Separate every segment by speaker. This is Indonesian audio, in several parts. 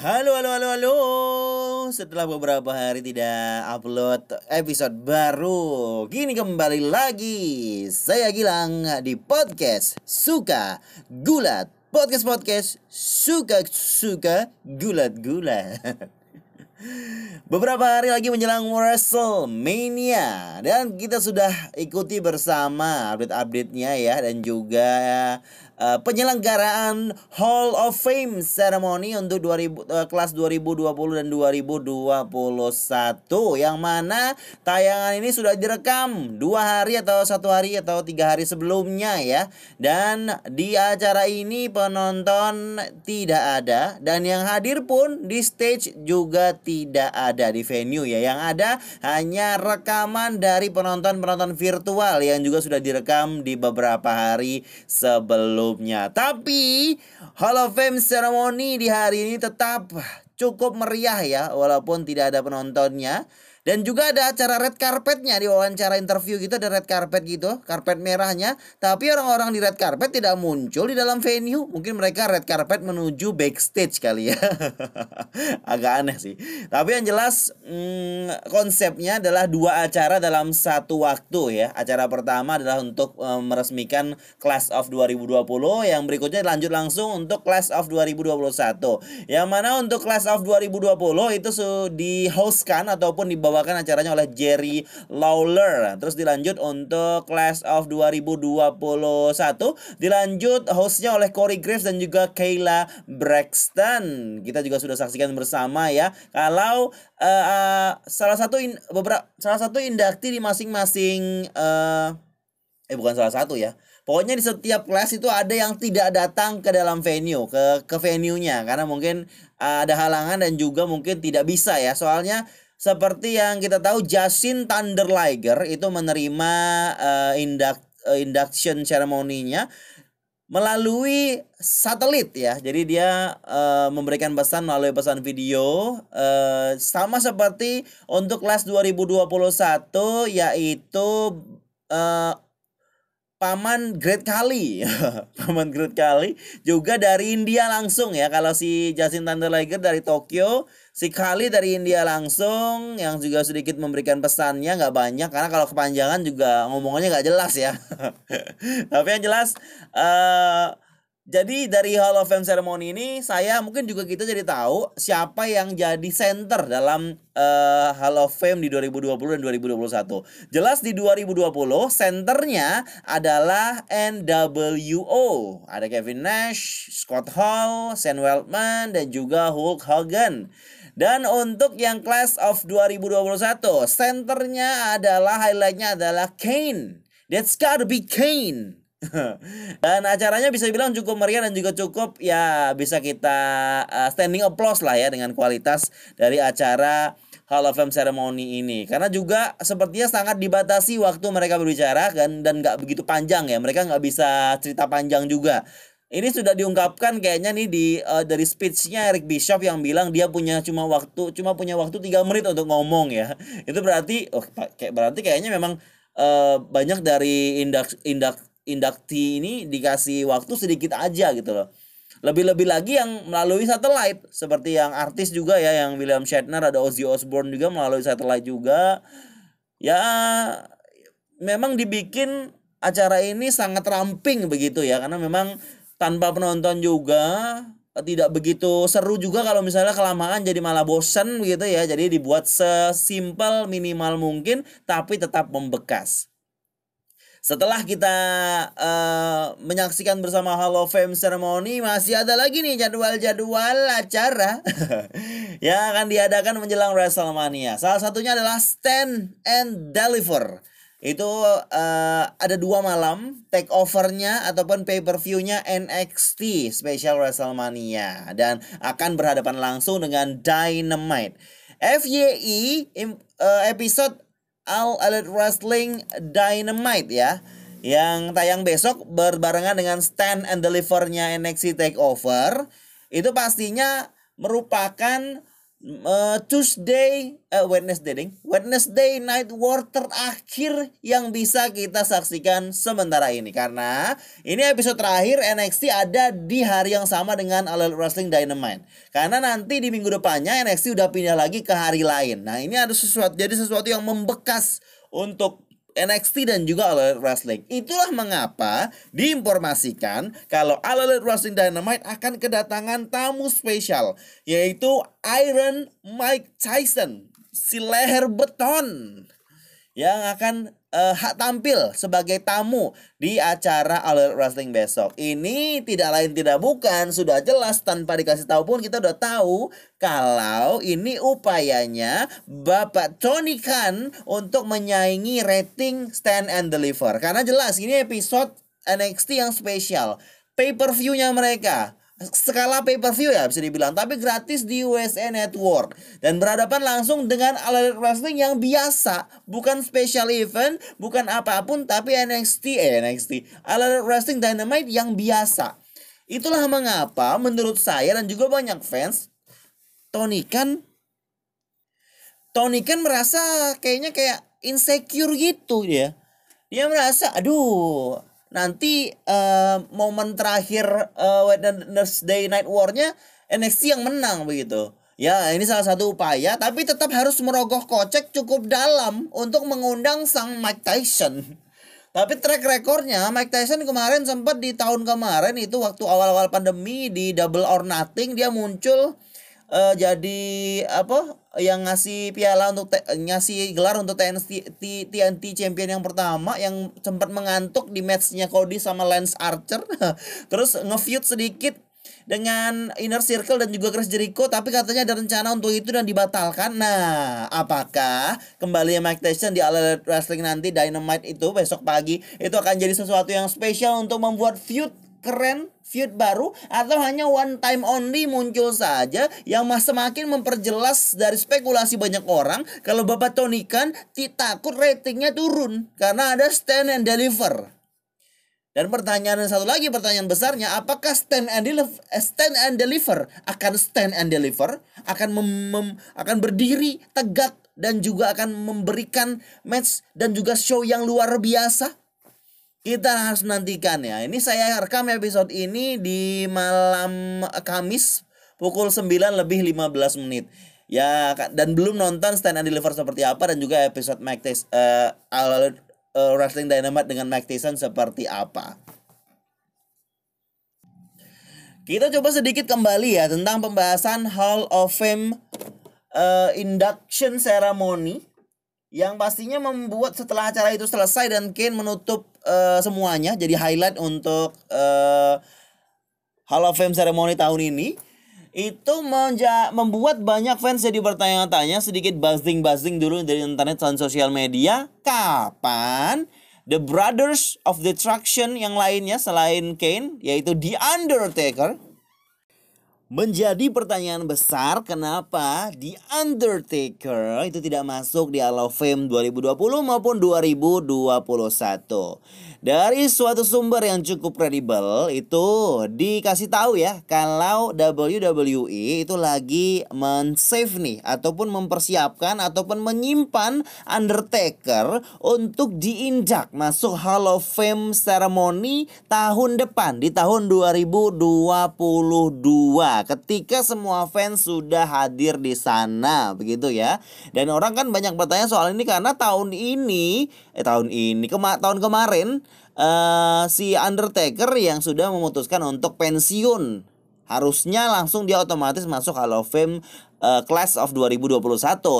Speaker 1: Halo, halo, halo, halo. Setelah beberapa hari tidak upload episode baru, kini kembali lagi. Saya Gilang di podcast Suka Gulat. Podcast podcast Suka Suka Gulat Gulat. Beberapa hari lagi menjelang WrestleMania dan kita sudah ikuti bersama update-update-nya ya dan juga uh, penyelenggaraan Hall of Fame ceremony untuk 2000 uh, kelas 2020 dan 2021 yang mana tayangan ini sudah direkam dua hari atau satu hari atau tiga hari sebelumnya ya. Dan di acara ini penonton tidak ada dan yang hadir pun di stage juga tidak ada di venue ya. Yang ada hanya rekaman dari penonton-penonton virtual yang juga sudah direkam di beberapa hari sebelum sebelumnya. Tapi Hall of Fame ceremony di hari ini tetap cukup meriah ya walaupun tidak ada penontonnya. Dan juga ada acara red carpetnya di wawancara interview gitu ada red carpet gitu, karpet merahnya. Tapi orang-orang di red carpet tidak muncul di dalam venue. Mungkin mereka red carpet menuju backstage kali ya. Agak aneh sih. Tapi yang jelas hmm, konsepnya adalah dua acara dalam satu waktu ya. Acara pertama adalah untuk um, meresmikan Class of 2020. Yang berikutnya lanjut langsung untuk Class of 2021. Yang mana untuk Class of 2020 itu di hostkan ataupun di dibawakan acaranya oleh Jerry Lawler. Terus dilanjut untuk Class of 2021 dilanjut hostnya oleh Corey Graves dan juga Kayla Braxton. Kita juga sudah saksikan bersama ya. Kalau uh, uh, salah satu in, beberapa salah satu indakti di masing-masing uh, eh bukan salah satu ya. Pokoknya di setiap kelas itu ada yang tidak datang ke dalam venue, ke ke venue-nya karena mungkin ada halangan dan juga mungkin tidak bisa ya. Soalnya seperti yang kita tahu Justin Thunderliger itu menerima uh, induct, uh, induction ceremony-nya melalui satelit ya. Jadi dia uh, memberikan pesan melalui pesan video uh, sama seperti untuk kelas 2021 yaitu uh, Paman Great Kali. Paman Great Kali juga dari India langsung ya. Kalau si Justin Thunderliger dari Tokyo, Si Kali dari India langsung yang juga sedikit memberikan pesannya nggak banyak karena kalau kepanjangan juga ngomongannya nggak jelas ya. Tapi yang jelas uh, jadi dari Hall of Fame ceremony ini saya mungkin juga kita jadi tahu siapa yang jadi center dalam uh, Hall of Fame di 2020 dan 2021. Jelas di 2020 centernya adalah NWO. Ada Kevin Nash, Scott Hall, Sam Weltman dan juga Hulk Hogan. Dan untuk yang Class of 2021, centernya adalah highlightnya adalah Kane. That's gotta be Kane. dan acaranya bisa bilang cukup meriah dan juga cukup ya bisa kita uh, standing applause lah ya dengan kualitas dari acara Hall of Fame ceremony ini. Karena juga sepertinya sangat dibatasi waktu mereka berbicara kan dan nggak begitu panjang ya. Mereka nggak bisa cerita panjang juga. Ini sudah diungkapkan kayaknya nih di uh, dari speechnya Eric Bishop yang bilang dia punya cuma waktu cuma punya waktu tiga menit untuk ngomong ya. Itu berarti oh kayak berarti kayaknya memang uh, banyak dari indak indak indakti ini dikasih waktu sedikit aja gitu loh. Lebih-lebih lagi yang melalui satelit seperti yang artis juga ya yang William Shatner ada Ozzy Osbourne juga melalui satelit juga. Ya memang dibikin acara ini sangat ramping begitu ya karena memang tanpa penonton juga tidak begitu seru juga kalau misalnya kelamaan jadi malah bosen gitu ya. Jadi dibuat sesimpel minimal mungkin tapi tetap membekas setelah kita uh, menyaksikan bersama Hall Fame Ceremony masih ada lagi nih jadwal-jadwal acara yang akan diadakan menjelang WrestleMania. Salah satunya adalah Stand and Deliver itu uh, ada dua malam take overnya ataupun pay per viewnya NXT Special WrestleMania dan akan berhadapan langsung dengan Dynamite. FYI uh, eh, episode All Elite Wrestling Dynamite ya. Yang tayang besok berbarengan dengan Stand and Delivernya NXT Takeover. Itu pastinya merupakan uh, Tuesday, uh, Wednesday, ding. Wednesday Night War terakhir yang bisa kita saksikan sementara ini karena ini episode terakhir NXT ada di hari yang sama dengan All Wrestling Dynamite. Karena nanti di minggu depannya NXT udah pindah lagi ke hari lain. Nah ini ada sesuatu jadi sesuatu yang membekas untuk NXT dan juga All Elite Wrestling. Itulah mengapa diinformasikan kalau All Elite Wrestling Dynamite akan kedatangan tamu spesial yaitu Iron Mike Tyson, si leher beton yang akan uh, hak tampil sebagai tamu di acara All Elite Wrestling besok. Ini tidak lain tidak bukan sudah jelas tanpa dikasih tahu pun kita udah tahu kalau ini upayanya Bapak Tony Khan untuk menyaingi rating Stand and Deliver. Karena jelas ini episode NXT yang spesial. Pay-per-view-nya mereka skala pay per view ya bisa dibilang. Tapi gratis di USA Network. Dan berhadapan langsung dengan All Wrestling yang biasa. Bukan special event bukan apa pun tapi NXT eh, NXT All Wrestling Dynamite yang biasa. Itulah mengapa menurut saya dan juga banyak fans Tony kan Tony kan merasa kayaknya kayak insecure gitu ya dia merasa aduh nanti uh, momen terakhir uh, Wednesday Night War-nya NXT yang menang begitu. Ya, ini salah satu upaya, tapi tetap harus merogoh kocek cukup dalam untuk mengundang sang Mike Tyson. Tapi track rekornya Mike Tyson kemarin sempat di tahun kemarin itu waktu awal-awal pandemi di Double or Nothing dia muncul uh, jadi apa yang ngasih piala untuk ngasih gelar untuk TNT TNT champion yang pertama yang sempat mengantuk di matchnya Cody sama Lance Archer terus ngefeud sedikit dengan Inner Circle dan juga Chris Jericho tapi katanya ada rencana untuk itu dan dibatalkan. Nah, apakah kembali Mike Tyson di All Wrestling nanti Dynamite itu besok pagi itu akan jadi sesuatu yang spesial untuk membuat feud keren feud baru atau hanya one time only muncul saja yang semakin memperjelas dari spekulasi banyak orang kalau Bapak Tony Khan takut ratingnya turun karena ada stand and deliver. Dan pertanyaan satu lagi pertanyaan besarnya apakah stand and deliver stand and deliver akan stand and deliver akan mem, mem, akan berdiri tegak dan juga akan memberikan match dan juga show yang luar biasa kita harus nantikan ya. Ini saya rekam episode ini di malam Kamis pukul 9 lebih 15 menit. Ya dan belum nonton Stand and Deliver seperti apa dan juga episode Mike Tyson uh, uh, Wrestling Dynamite dengan Mike Tyson seperti apa. Kita coba sedikit kembali ya tentang pembahasan Hall of Fame uh, induction ceremony yang pastinya membuat setelah acara itu selesai dan Kane menutup uh, semuanya jadi highlight untuk uh, Hall of Fame ceremony tahun ini itu membuat banyak fans jadi bertanya-tanya sedikit buzzing-buzzing dulu dari internet dan sosial media. Kapan The Brothers of Destruction yang lainnya selain Kane yaitu The Undertaker Menjadi pertanyaan besar kenapa The Undertaker itu tidak masuk di Hall of Fame 2020 maupun 2021. Dari suatu sumber yang cukup kredibel itu dikasih tahu ya kalau WWE itu lagi men-save nih ataupun mempersiapkan ataupun menyimpan Undertaker untuk diinjak masuk Hall of Fame ceremony tahun depan di tahun 2022 ketika semua fans sudah hadir di sana begitu ya. Dan orang kan banyak bertanya soal ini karena tahun ini eh tahun ini kema tahun kemarin uh, si Undertaker yang sudah memutuskan untuk pensiun harusnya langsung dia otomatis masuk Hall of Fame uh, Class of 2021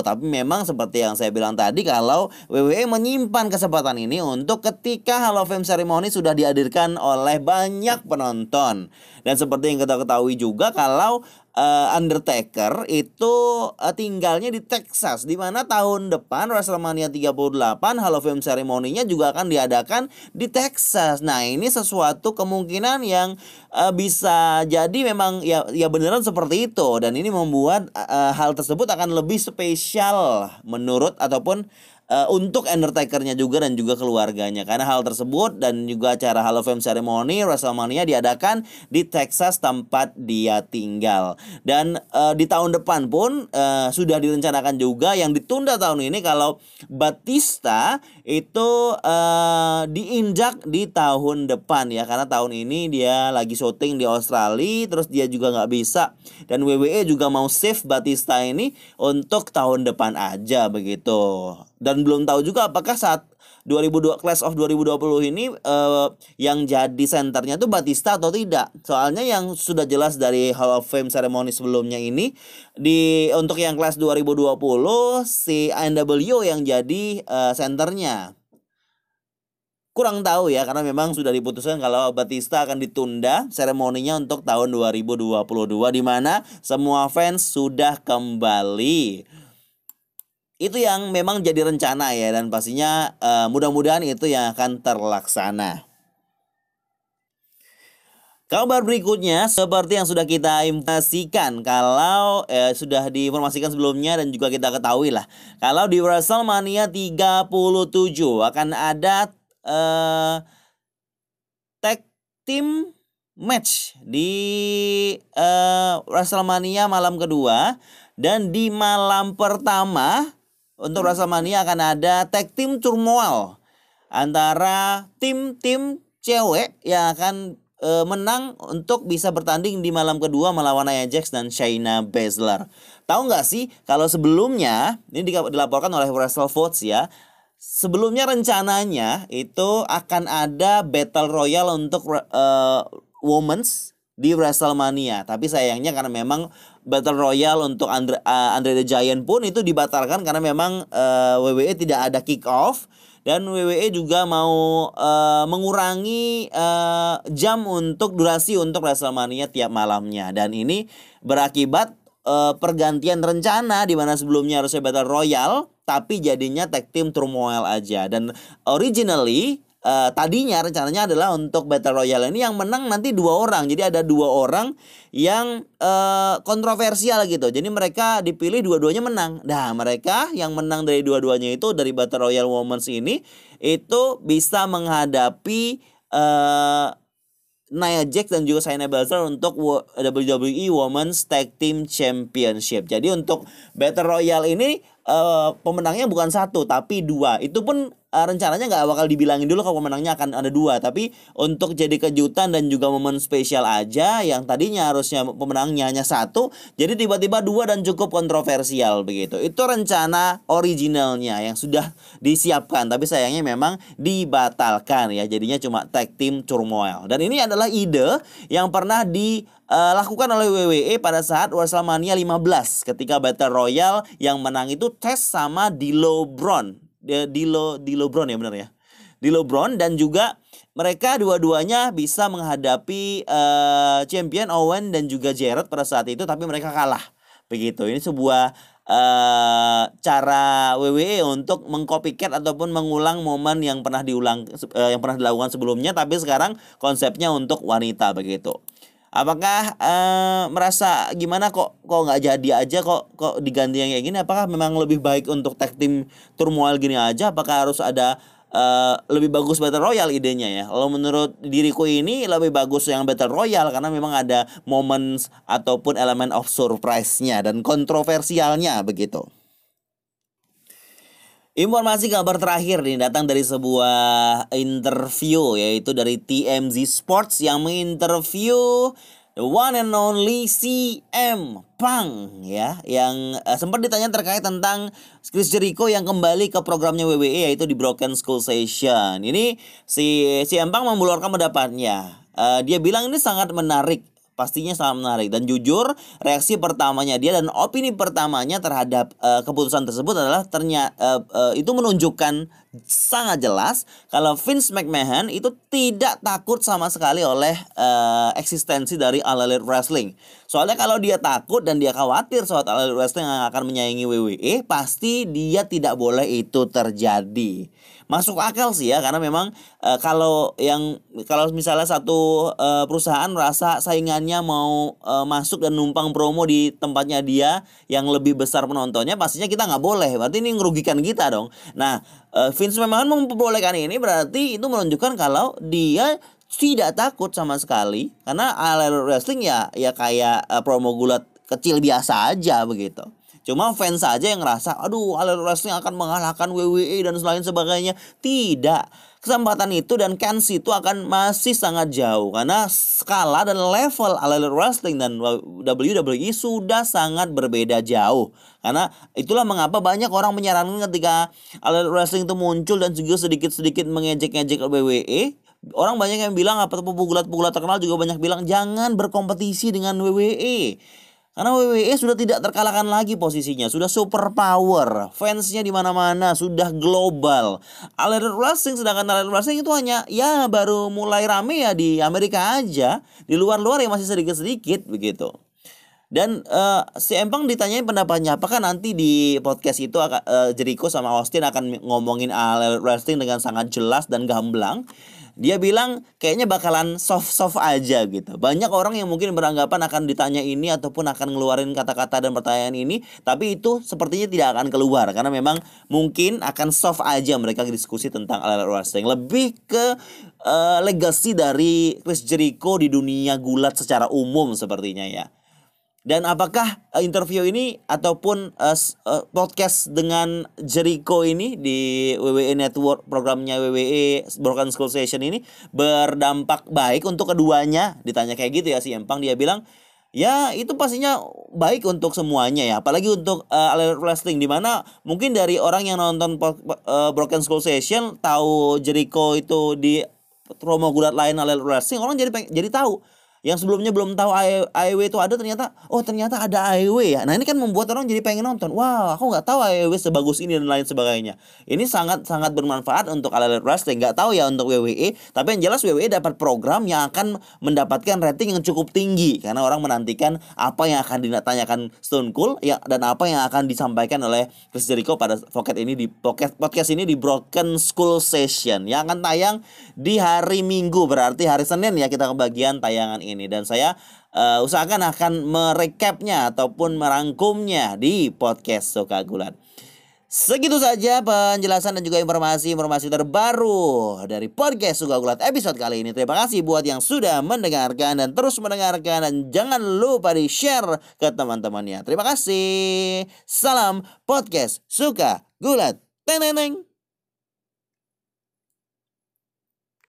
Speaker 1: tapi memang seperti yang saya bilang tadi kalau WWE menyimpan kesempatan ini untuk ketika Hall of Fame ceremony sudah dihadirkan oleh banyak penonton. Dan seperti yang kita ketahui juga kalau uh, Undertaker itu uh, tinggalnya di Texas di mana tahun depan WrestleMania 38 Hall of Fame ceremony-nya juga akan diadakan di Texas. Nah, ini sesuatu kemungkinan yang uh, bisa jadi memang ya ya beneran seperti itu dan ini membuat uh, hal tersebut akan lebih spesial menurut ataupun uh, untuk Undertakernya juga dan juga keluarganya. Karena hal tersebut dan juga acara Hall of Fame Ceremony WrestleMania diadakan di Texas tempat dia tinggal. Dan uh, di tahun depan pun uh, sudah direncanakan juga yang ditunda tahun ini kalau Batista itu uh, diinjak di tahun depan ya. Karena tahun ini dia lagi syuting di Australia terus dia juga nggak bisa. Dan WWE juga mau save Batista ini untuk tahun depan aja begitu dan belum tahu juga apakah saat 2002 Class of 2020 ini uh, yang jadi senternya tuh Batista atau tidak. Soalnya yang sudah jelas dari Hall of Fame ceremony sebelumnya ini di untuk yang Class 2020 si NW yang jadi uh, senternya. Kurang tahu ya karena memang sudah diputuskan kalau Batista akan ditunda seremoninya untuk tahun 2022 di mana semua fans sudah kembali itu yang memang jadi rencana ya dan pastinya uh, mudah-mudahan itu yang akan terlaksana. Kabar berikutnya seperti yang sudah kita informasikan kalau eh, sudah diinformasikan sebelumnya dan juga kita ketahui lah kalau di WrestleMania 37 akan ada eh, tag team match di eh, WrestleMania malam kedua dan di malam pertama untuk WrestleMania akan ada tag team turmoil antara tim-tim cewek yang akan e, menang untuk bisa bertanding di malam kedua melawan Nia Jax dan Shayna Baszler. Tahu nggak sih kalau sebelumnya ini dilaporkan oleh WrestleVotes ya. Sebelumnya rencananya itu akan ada battle royale untuk uh, women's di WrestleMania. Tapi sayangnya karena memang Battle Royale untuk Andre uh, Andre the Giant pun itu dibatalkan karena memang uh, WWE tidak ada kick off dan WWE juga mau uh, mengurangi uh, jam untuk durasi untuk WrestleMania tiap malamnya. Dan ini berakibat uh, pergantian rencana di mana sebelumnya harusnya Battle Royale tapi jadinya tag team turmoil aja. Dan originally uh, tadinya rencananya adalah untuk Battle Royale ini yang menang nanti dua orang. Jadi ada dua orang yang uh, kontroversial gitu. Jadi mereka dipilih dua-duanya menang. Nah, mereka yang menang dari dua-duanya itu dari Battle Royale Women's ini itu bisa menghadapi uh, Nia Jax dan juga Shayna Baszler untuk WWE Women's Tag Team Championship. Jadi untuk Battle Royale ini uh, pemenangnya bukan satu tapi dua. Itu pun uh, rencananya nggak bakal dibilangin dulu kalau pemenangnya akan ada dua. Tapi untuk jadi kejutan dan juga momen spesial aja yang tadinya harusnya pemenangnya hanya satu jadi tiba-tiba dua dan cukup kontroversial begitu. Itu rencana originalnya yang sudah disiapkan tapi sayangnya memang dibatalkan ya. Jadinya cuma tag team turmoil. Dan ini adalah ide yang pernah dilakukan uh, oleh WWE pada saat WrestleMania 15 ketika Battle Royale yang menang itu tes sama Dilo Brown Dilo Dilo Brown ya benar ya. Dilo Brown dan juga mereka dua-duanya bisa menghadapi uh, champion Owen dan juga Jarrett pada saat itu tapi mereka kalah. Begitu. Ini sebuah uh, cara WWE untuk mengcopycat ataupun mengulang momen yang pernah diulang uh, yang pernah dilakukan sebelumnya tapi sekarang konsepnya untuk wanita begitu. Apakah uh, merasa gimana kok kok nggak jadi aja kok kok diganti yang kayak gini? Apakah memang lebih baik untuk tag team turmoil gini aja? Apakah harus ada uh, lebih bagus battle royale idenya ya? Kalau menurut diriku ini lebih bagus yang battle royale karena memang ada moments ataupun elemen of surprise-nya dan kontroversialnya begitu. Informasi kabar terakhir nih datang dari sebuah interview yaitu dari TMZ Sports yang menginterview the one and only CM Punk ya yang uh, sempat ditanya terkait tentang Chris Jericho yang kembali ke programnya WWE yaitu di Broken Skull Session. Ini si CM Punk mengeluarkan pendapatnya. Uh, dia bilang ini sangat menarik pastinya sangat menarik. Dan jujur reaksi pertamanya dia dan opini pertamanya terhadap uh, keputusan tersebut adalah ternyata uh, uh, itu menunjukkan sangat jelas kalau Vince McMahon itu tidak takut sama sekali oleh uh, eksistensi dari All Elite Wrestling. Soalnya kalau dia takut dan dia khawatir soal All Elite Wrestling yang akan menyaingi WWE, pasti dia tidak boleh itu terjadi. Masuk akal sih ya karena memang e, kalau yang kalau misalnya satu e, perusahaan merasa saingannya mau e, masuk dan numpang promo di tempatnya dia yang lebih besar penontonnya pastinya kita nggak boleh. Berarti ini merugikan kita dong. Nah e, Vince memang memperbolehkan ini berarti itu menunjukkan kalau dia tidak takut sama sekali karena All Wrestling ya ya kayak uh, promo gulat kecil biasa aja begitu. Cuma fans saja yang ngerasa, aduh, All Wrestling akan mengalahkan WWE dan lain sebagainya. Tidak. Kesempatan itu dan kans itu akan masih sangat jauh. Karena skala dan level All Wrestling dan WWE sudah sangat berbeda jauh. Karena itulah mengapa banyak orang menyarankan ketika All Wrestling itu muncul dan juga sedikit-sedikit mengejek-ngejek WWE, orang banyak yang bilang apa pegulat-pegulat terkenal juga banyak bilang jangan berkompetisi dengan WWE karena WWE sudah tidak terkalahkan lagi posisinya, sudah super power, fansnya di mana-mana, sudah global. All Wrestling sedangkan All Wrestling itu hanya ya baru mulai rame ya di Amerika aja, di luar-luar ya masih sedikit-sedikit begitu. Dan uh, si Empang ditanyain pendapatnya apakah nanti di podcast itu uh, Jericho sama Austin akan ngomongin All Wrestling dengan sangat jelas dan gamblang dia bilang kayaknya bakalan soft-soft aja gitu. Banyak orang yang mungkin beranggapan akan ditanya ini ataupun akan ngeluarin kata-kata dan pertanyaan ini, tapi itu sepertinya tidak akan keluar karena memang mungkin akan soft aja mereka diskusi tentang All Wrestling. Lebih ke uh, legacy dari Chris Jericho di dunia gulat secara umum sepertinya ya. Dan apakah uh, interview ini ataupun uh, podcast dengan Jericho ini di WWE Network programnya WWE Broken School Session ini berdampak baik untuk keduanya? Ditanya kayak gitu ya si Empang dia bilang ya itu pastinya baik untuk semuanya ya apalagi untuk uh, wrestling di mana mungkin dari orang yang nonton uh, Broken School Session tahu Jericho itu di promo gulat lain Alert Wrestling orang jadi jadi tahu yang sebelumnya belum tahu AEW itu ada ternyata oh ternyata ada AEW ya. Nah ini kan membuat orang jadi pengen nonton. Wow aku nggak tahu AEW sebagus ini dan lain sebagainya. Ini sangat sangat bermanfaat untuk All Wrestling nggak tahu ya untuk WWE tapi yang jelas WWE dapat program yang akan mendapatkan rating yang cukup tinggi. Karena orang menantikan apa yang akan ditanyakan Stone Cold ya dan apa yang akan disampaikan oleh Chris Jericho pada podcast ini di podcast podcast ini di Broken School Session. Yang akan tayang di hari Minggu berarti hari Senin ya kita kebagian tayangan dan saya uh, usahakan akan merekapnya ataupun merangkumnya di podcast Soka Gulat. Segitu saja penjelasan dan juga informasi-informasi terbaru dari podcast Suka Gulat episode kali ini. Terima kasih buat yang sudah mendengarkan dan terus mendengarkan dan jangan lupa di share ke teman-temannya. Terima kasih. Salam podcast Suka Gulat. Teng.